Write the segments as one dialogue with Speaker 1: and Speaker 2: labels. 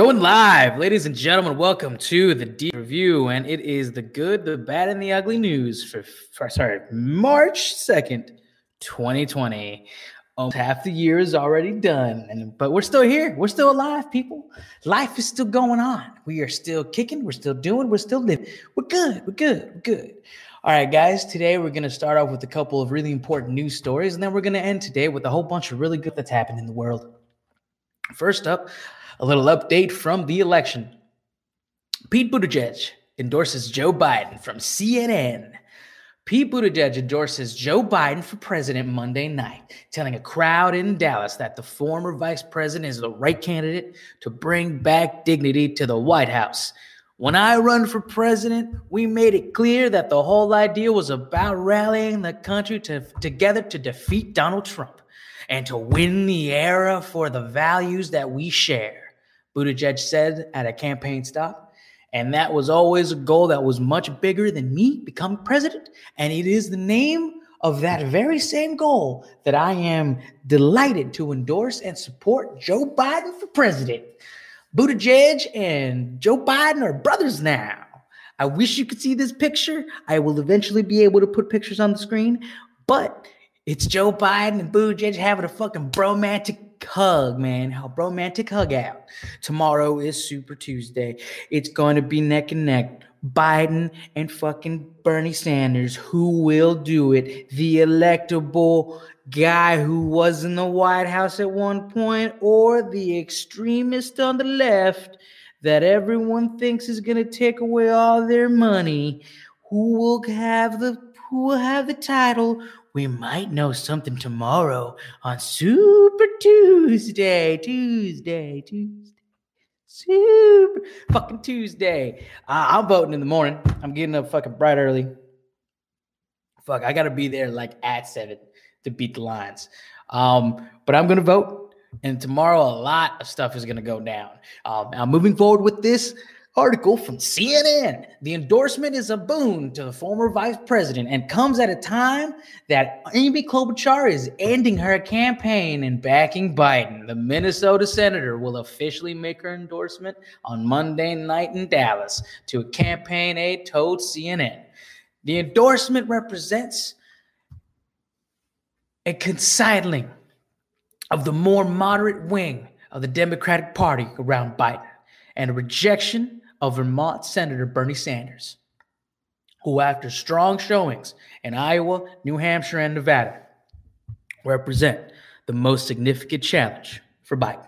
Speaker 1: Going live, ladies and gentlemen, welcome to the deep review, and it is the good, the bad, and the ugly news for, for sorry, March second, twenty twenty. Almost half the year is already done, and but we're still here. We're still alive, people. Life is still going on. We are still kicking. We're still doing. We're still living. We're good. We're good. We're good. All right, guys. Today we're going to start off with a couple of really important news stories, and then we're going to end today with a whole bunch of really good that's happened in the world. First up, a little update from the election. Pete Buttigieg endorses Joe Biden from CNN. Pete Buttigieg endorses Joe Biden for president Monday night, telling a crowd in Dallas that the former vice president is the right candidate to bring back dignity to the White House. When I run for president, we made it clear that the whole idea was about rallying the country to, together to defeat Donald Trump and to win the era for the values that we share, Buttigieg said at a campaign stop. And that was always a goal that was much bigger than me become president. And it is the name of that very same goal that I am delighted to endorse and support Joe Biden for president. Buttigieg and Joe Biden are brothers now. I wish you could see this picture. I will eventually be able to put pictures on the screen, but it's Joe Biden and Buttigieg having a fucking bromantic hug, man. How bromantic hug out. Tomorrow is Super Tuesday. It's going to be neck and neck. Biden and fucking Bernie Sanders. Who will do it? The electable guy who was in the White House at one point, or the extremist on the left that everyone thinks is going to take away all their money. Who will have the who will have the title? We might know something tomorrow on Super Tuesday. Tuesday, Tuesday. Super fucking Tuesday. I'm voting in the morning. I'm getting up fucking bright early. Fuck, I gotta be there like at seven to beat the lines. Um, but I'm gonna vote, and tomorrow a lot of stuff is gonna go down. Um, now moving forward with this article from CNN. The endorsement is a boon to the former vice president and comes at a time that Amy Klobuchar is ending her campaign and backing Biden. The Minnesota senator will officially make her endorsement on Monday night in Dallas to a campaign aide told CNN. The endorsement represents a consigning of the more moderate wing of the Democratic Party around Biden and a rejection of Vermont Senator Bernie Sanders, who, after strong showings in Iowa, New Hampshire, and Nevada, represent the most significant challenge for Biden.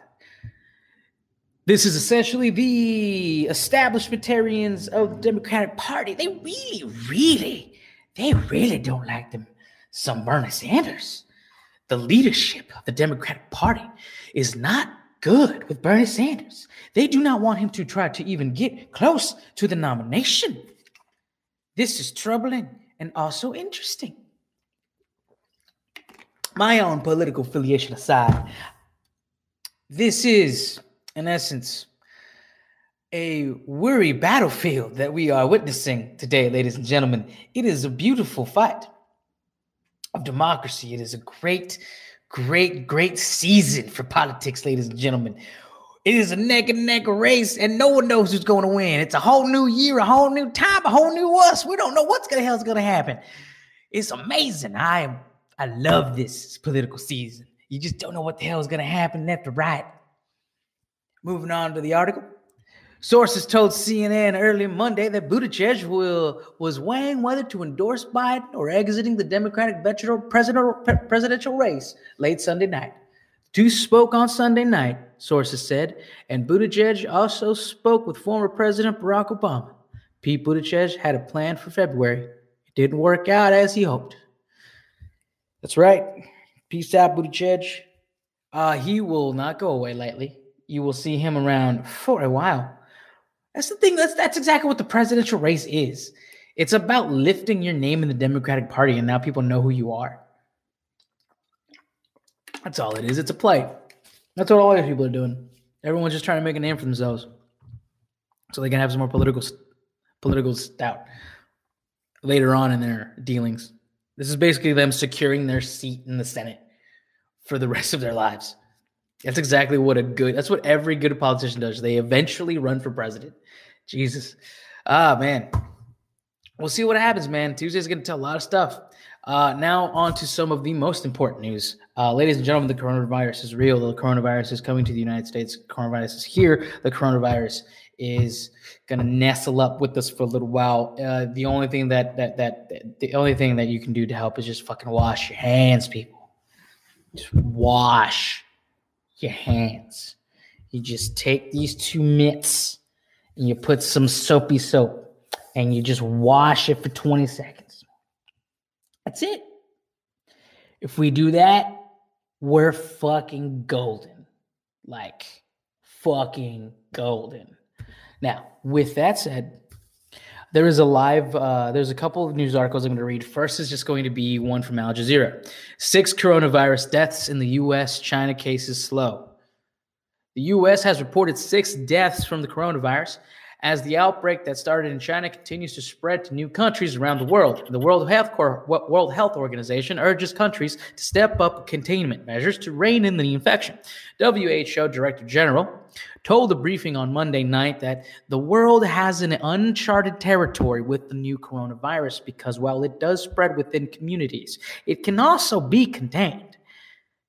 Speaker 1: This is essentially the establishmentarians of the Democratic Party. They really, really, they really don't like them. Some Bernie Sanders. The leadership of the Democratic Party is not good with Bernie Sanders. They do not want him to try to even get close to the nomination. This is troubling and also interesting. My own political affiliation aside, this is, in essence, a weary battlefield that we are witnessing today, ladies and gentlemen. It is a beautiful fight of democracy. It is a great great, great season for politics, ladies and gentlemen. It is a neck and neck race, and no one knows who's going to win. It's a whole new year, a whole new time, a whole new us. We don't know what's gonna hell's gonna happen. It's amazing. I am I love this political season. You just don't know what the hell is gonna happen left or right. Moving on to the article. Sources told CNN early Monday that Buttigieg will, was weighing whether to endorse Biden or exiting the Democratic presidential race late Sunday night. Two spoke on Sunday night, sources said, and Buttigieg also spoke with former President Barack Obama. Pete Buttigieg had a plan for February. It didn't work out as he hoped. That's right. Peace out, Buttigieg. Uh, he will not go away lightly. You will see him around for a while. That's the thing. That's that's exactly what the presidential race is. It's about lifting your name in the Democratic Party, and now people know who you are. That's all it is. It's a play. That's what all these people are doing. Everyone's just trying to make a name for themselves, so they can have some more political political stout later on in their dealings. This is basically them securing their seat in the Senate for the rest of their lives. That's exactly what a good. That's what every good politician does. They eventually run for president. Jesus, ah man, we'll see what happens, man. Tuesday's going to tell a lot of stuff. Uh, now on to some of the most important news, uh, ladies and gentlemen. The coronavirus is real. The coronavirus is coming to the United States. Coronavirus is here. The coronavirus is going to nestle up with us for a little while. Uh, the only thing that that that the only thing that you can do to help is just fucking wash your hands, people. Just wash your hands. You just take these two mitts and you put some soapy soap and you just wash it for 20 seconds. That's it. If we do that, we're fucking golden. Like fucking golden. Now, with that said, there is a live, uh, there's a couple of news articles I'm going to read. First is just going to be one from Al Jazeera. Six coronavirus deaths in the U.S., China cases slow. The U.S. has reported six deaths from the coronavirus as the outbreak that started in China continues to spread to new countries around the world. The World Health, World Health Organization urges countries to step up containment measures to rein in the infection. WHO Director General told the briefing on Monday night that the world has an uncharted territory with the new coronavirus because while it does spread within communities, it can also be contained.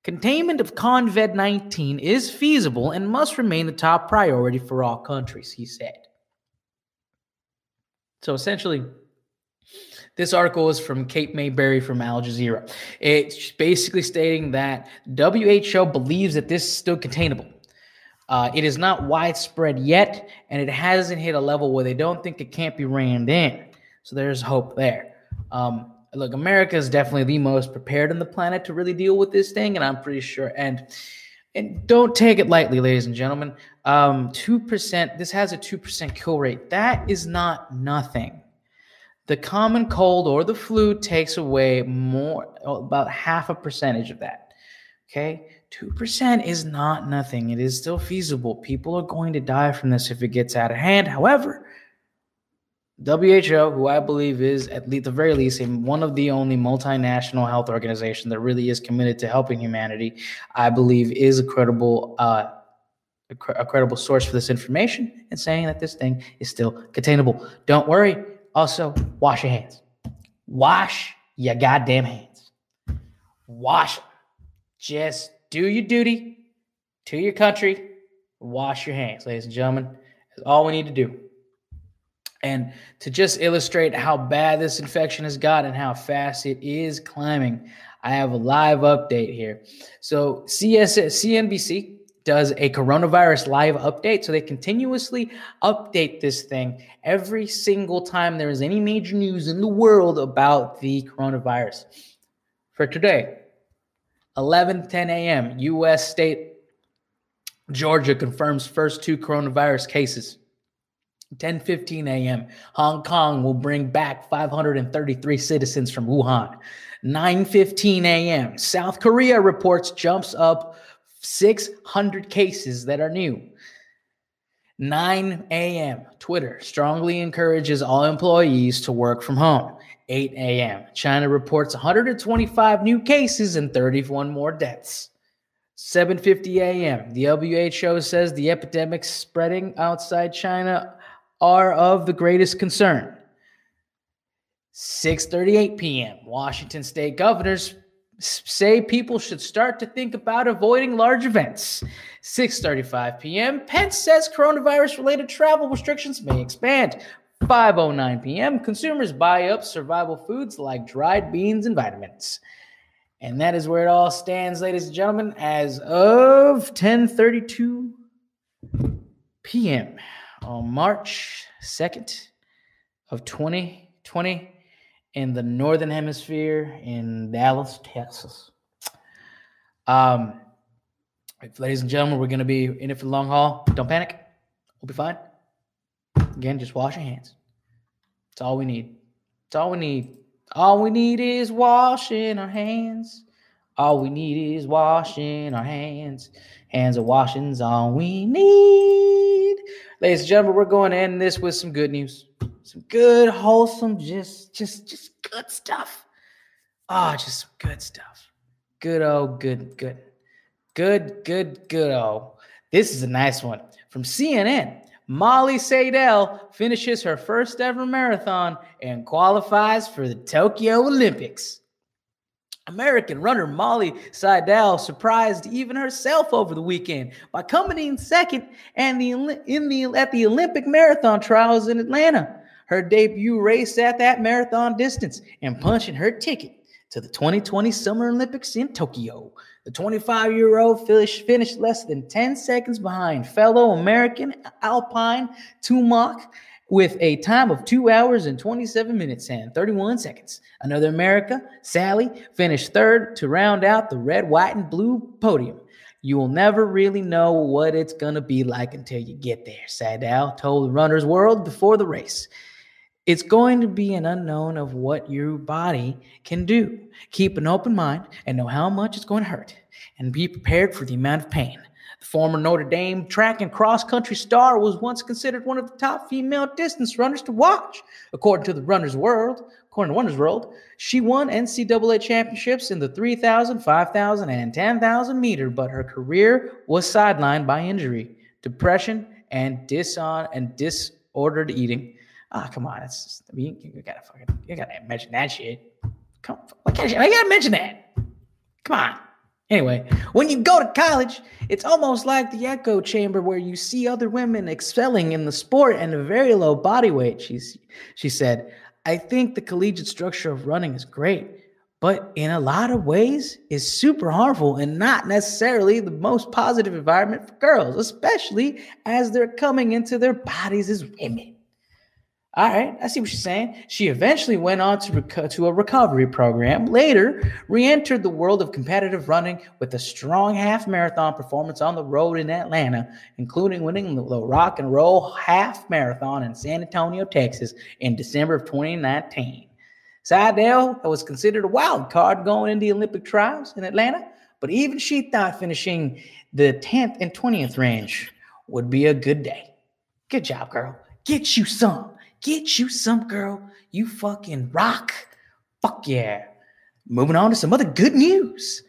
Speaker 1: Containment of COVID 19 is feasible and must remain the top priority for all countries, he said. So essentially, this article is from Kate Mayberry from Al Jazeera. It's basically stating that WHO believes that this is still containable. Uh, it is not widespread yet, and it hasn't hit a level where they don't think it can't be reined in. So there's hope there. Um, look, America is definitely the most prepared on the planet to really deal with this thing, and I'm pretty sure. And and don't take it lightly, ladies and gentlemen. Um, 2%, this has a 2% kill rate. That is not nothing. The common cold or the flu takes away more, about half a percentage of that. Okay. 2% is not nothing. It is still feasible. People are going to die from this if it gets out of hand. However, WHO, who I believe is at least the very least one of the only multinational health organizations that really is committed to helping humanity, I believe is a credible uh, a, a credible source for this information and saying that this thing is still containable. Don't worry. Also, wash your hands. Wash your goddamn hands. Wash. Just do your duty to your country. Wash your hands, ladies and gentlemen. That's all we need to do. And to just illustrate how bad this infection has got and how fast it is climbing, I have a live update here. So CS, CNBC does a coronavirus live update. So they continuously update this thing every single time there is any major news in the world about the coronavirus. For today, 11 10 a.m., U.S. state Georgia confirms first two coronavirus cases. 10:15 a.m. Hong Kong will bring back 533 citizens from Wuhan. 9:15 a.m. South Korea reports jumps up 600 cases that are new. 9 a.m. Twitter strongly encourages all employees to work from home. 8 a.m. China reports 125 new cases and 31 more deaths. 7:50 a.m. The WHO says the epidemic spreading outside China are of the greatest concern. 6:38 p.m. Washington state governors say people should start to think about avoiding large events. 6:35 p.m. Pence says coronavirus related travel restrictions may expand. 5:09 p.m. Consumers buy up survival foods like dried beans and vitamins. And that is where it all stands, ladies and gentlemen, as of 10:32 p.m on March 2nd of 2020 in the Northern Hemisphere in Dallas, Texas. Um, ladies and gentlemen, we're going to be in it for the long haul. Don't panic. We'll be fine. Again, just wash your hands. It's all we need. It's all we need. All we need is washing our hands. All we need is washing our hands. Hands are washing's all we need. Ladies and gentlemen, we're going to end this with some good news. Some good, wholesome, just, just, just good stuff. Ah, oh, just some good stuff. Good, oh, good, good. Good, good, good. Oh, this is a nice one from CNN. Molly Seidel finishes her first ever marathon and qualifies for the Tokyo Olympics. American runner Molly Seidel surprised even herself over the weekend by coming in second and the in the at the Olympic marathon trials in Atlanta. Her debut race at that marathon distance and punching her ticket to the 2020 Summer Olympics in Tokyo. The 25 year old finished less than 10 seconds behind fellow American Aliphine Tuliamuk with a time of two hours and 27 minutes and 31 seconds. Another America, Sally, finished third to round out the red, white, and blue podium. You will never really know what it's going to be like until you get there, Seidel told Runner's World before the race. It's going to be an unknown of what your body can do. Keep an open mind and know how much it's going to hurt, and be prepared for the amount of pain. The former Notre Dame track and cross country star was once considered one of the top female distance runners to watch, according to the Runner's World. According to Runner's World, she won NCAA championships in the 3,000, 5,000, and 10,000 meter, but her career was sidelined by injury, depression, and disordered eating. Ah, oh, come on. It's I mean, you, you, gotta fucking, you gotta mention that shit. Come, why I gotta mention that. Come on. Anyway, when you go to college, it's almost like the echo chamber where you see other women excelling in the sport and a very low body weight. She's, she said, I think the collegiate structure of running is great, but in a lot of ways is super harmful and not necessarily the most positive environment for girls, especially as they're coming into their bodies as women. All right, I see what she's saying. She eventually went on to, to a recovery program. Later, re entered the world of competitive running with a strong half marathon performance on the road in Atlanta, including winning the, the Rock and Roll Half Marathon in San Antonio, Texas in December of 2019. Seidel was considered a wild card going into the Olympic trials in Atlanta, but even she thought finishing the 10th and 20th range would be a good day. Good job, girl. Get you some. Get you some girl. You fucking rock. Fuck yeah. Moving on to some other good news.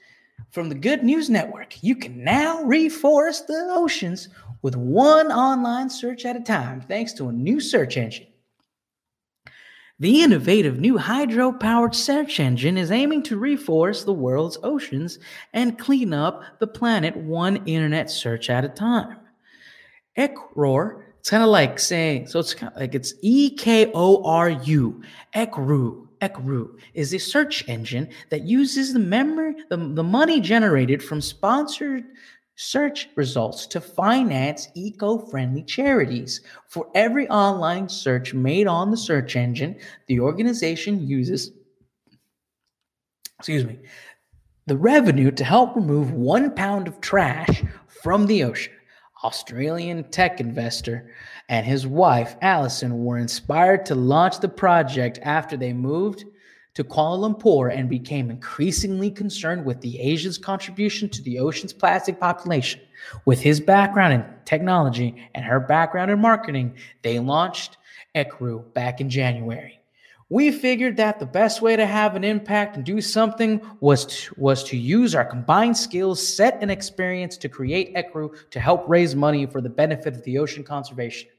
Speaker 1: From the Good News Network, you can now reforest the oceans with one online search at a time, thanks to a new search engine. The innovative new hydro powered search engine is aiming to reforest the world's oceans and clean up the planet one internet search at a time. Ekror it's kind of like saying, so it's kind of like it's E K O R U, Ekru. Ekru is a search engine that uses the memory, the, the money generated from sponsored search results to finance eco-friendly charities. For every online search made on the search engine, the organization uses excuse me, the revenue to help remove 1 pound of trash from the ocean. Australian tech investor, and his wife, Allison, were inspired to launch the project after they moved to Kuala Lumpur and became increasingly concerned with the Asia's contribution to the ocean's plastic population. With his background in technology and her background in marketing, they launched Ekru back in January we figured that the best way to have an impact and do something was to, was to use our combined skills, set and experience to create Ekru to help raise money for the benefit of the ocean conservation.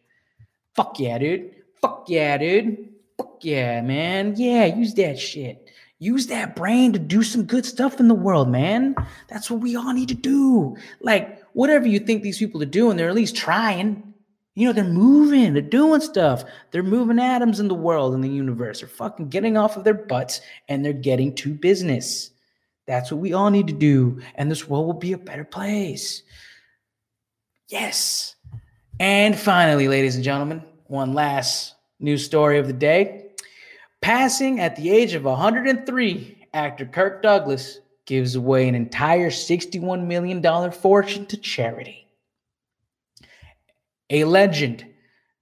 Speaker 1: Fuck yeah, dude. Fuck yeah, dude. Fuck yeah, man. Yeah, use that shit. Use that brain to do some good stuff in the world, man. That's what we all need to do. Like, whatever you think these people are doing, they're at least trying. You know, they're moving, they're doing stuff. They're moving atoms in the world, in the universe. They're fucking getting off of their butts and they're getting to business. That's what we all need to do. And this world will be a better place. Yes. And finally, ladies and gentlemen, one last news story of the day. Passing at the age of 103, actor Kirk Douglas gives away an entire $61 million fortune to charity. A legend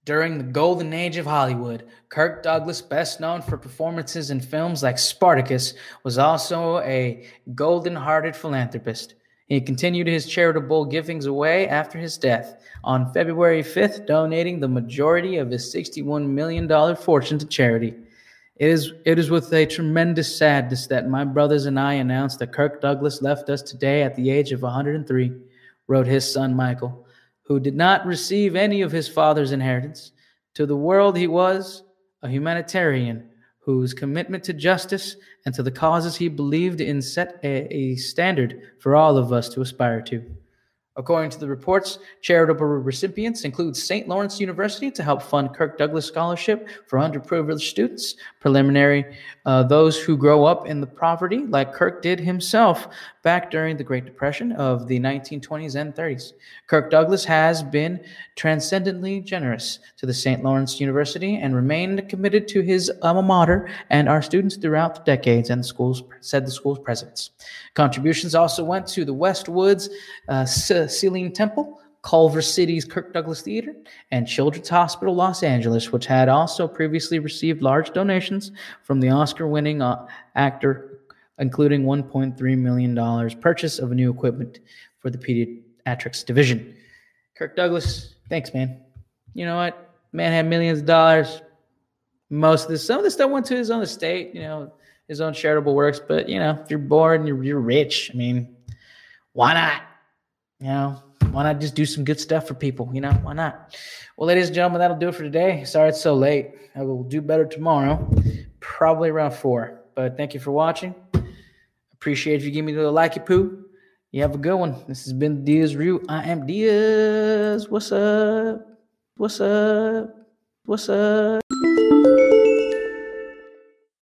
Speaker 1: during the golden age of Hollywood, Kirk Douglas, best known for performances in films like Spartacus, was also a golden hearted philanthropist. He continued his charitable givings away after his death on February 5th, donating the majority of his $61 million fortune to charity. It is, it is with a tremendous sadness that my brothers and I announce that Kirk Douglas left us today at the age of 103, wrote his son Michael, who did not receive any of his father's inheritance. To the world, he was a humanitarian whose commitment to justice and to the causes he believed in set a, a standard for all of us to aspire to. According to the reports, charitable recipients include St. Lawrence University to help fund Kirk Douglas Scholarship for underprivileged students. Preliminary, uh, those who grow up in the poverty, like Kirk did himself back during the Great Depression of the 1920s and 30s. Kirk Douglas has been transcendently generous to the St. Lawrence University and remained committed to his alma mater and our students throughout the decades, and the schools said the school's presidents. Contributions also went to the Westwoods uh, Selene Temple, Culver City's Kirk Douglas Theater, and Children's Hospital Los Angeles, which had also previously received large donations from the Oscar winning uh, actor, including $1.3 million purchase of new equipment for the pediatrics division. Kirk Douglas, thanks, man. You know what? Man had millions of dollars. Most of this, some of this stuff went to his own estate, you know, his own charitable works. But, you know, if you're born, you're, you're rich. I mean, why not? You know, why not just do some good stuff for people? You know, why not? Well, ladies and gentlemen, that'll do it for today. Sorry it's so late. I will do better tomorrow, probably around four. But thank you for watching. Appreciate you giving me the likey poo. You have a good one. This has been Diaz Review. I am Diaz. What's up? What's up? What's up?